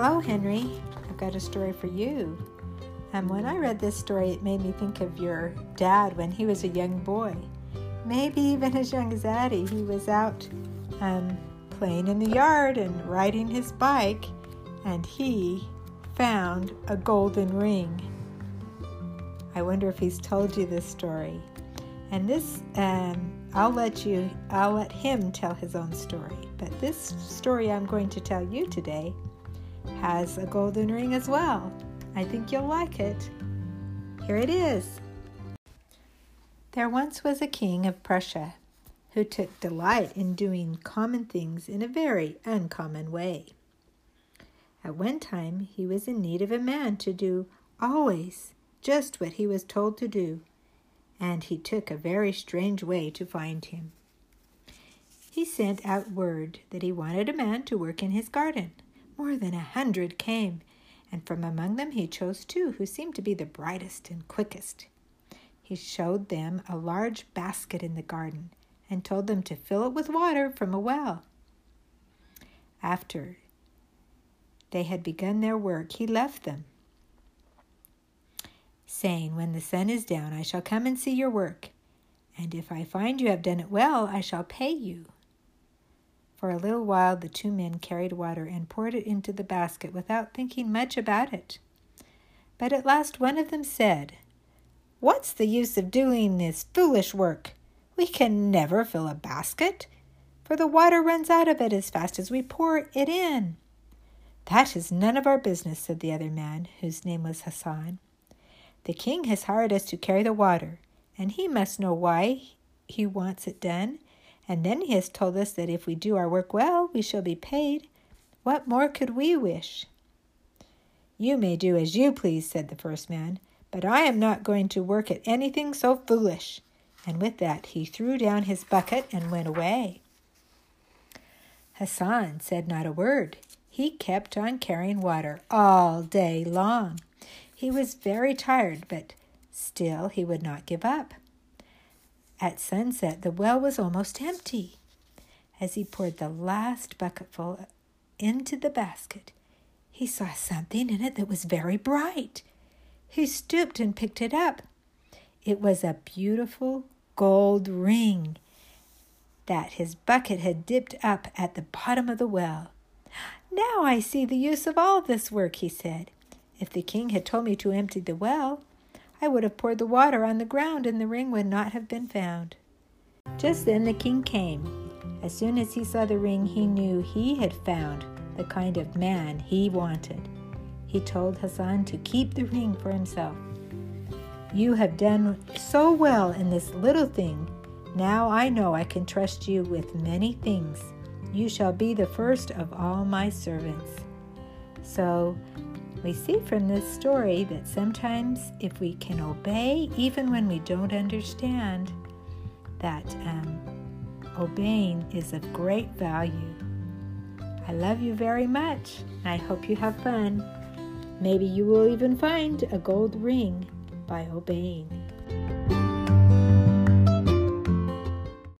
Hello, Henry. I've got a story for you. And when I read this story, it made me think of your dad when he was a young boy. Maybe even as young as Addie. He was out um, playing in the yard and riding his bike, and he found a golden ring. I wonder if he's told you this story. And this, um, I'll let you, I'll let him tell his own story. But this story I'm going to tell you today has a golden ring as well. I think you'll like it. Here it is. There once was a king of Prussia who took delight in doing common things in a very uncommon way. At one time, he was in need of a man to do always just what he was told to do, and he took a very strange way to find him. He sent out word that he wanted a man to work in his garden. More than a hundred came, and from among them he chose two who seemed to be the brightest and quickest. He showed them a large basket in the garden and told them to fill it with water from a well. After they had begun their work, he left them, saying, When the sun is down, I shall come and see your work, and if I find you have done it well, I shall pay you. For a little while the two men carried water and poured it into the basket without thinking much about it. But at last one of them said, What's the use of doing this foolish work? We can never fill a basket, for the water runs out of it as fast as we pour it in. That is none of our business, said the other man, whose name was Hassan. The king has hired us to carry the water, and he must know why he wants it done and then he has told us that if we do our work well, we shall be paid. What more could we wish? You may do as you please, said the first man, but I am not going to work at anything so foolish. And with that, he threw down his bucket and went away. Hassan said not a word. He kept on carrying water all day long. He was very tired, but still he would not give up. At sunset, the well was almost empty. As he poured the last bucketful into the basket, he saw something in it that was very bright. He stooped and picked it up. It was a beautiful gold ring that his bucket had dipped up at the bottom of the well. Now I see the use of all this work, he said. If the king had told me to empty the well, I would have poured the water on the ground and the ring would not have been found. Just then the king came. As soon as he saw the ring, he knew he had found the kind of man he wanted. He told Hassan to keep the ring for himself. You have done so well in this little thing. Now I know I can trust you with many things. You shall be the first of all my servants. So we see from this story that sometimes if we can obey, even when we don't understand, that um, obeying is of great value. I love you very much. I hope you have fun. Maybe you will even find a gold ring by obeying.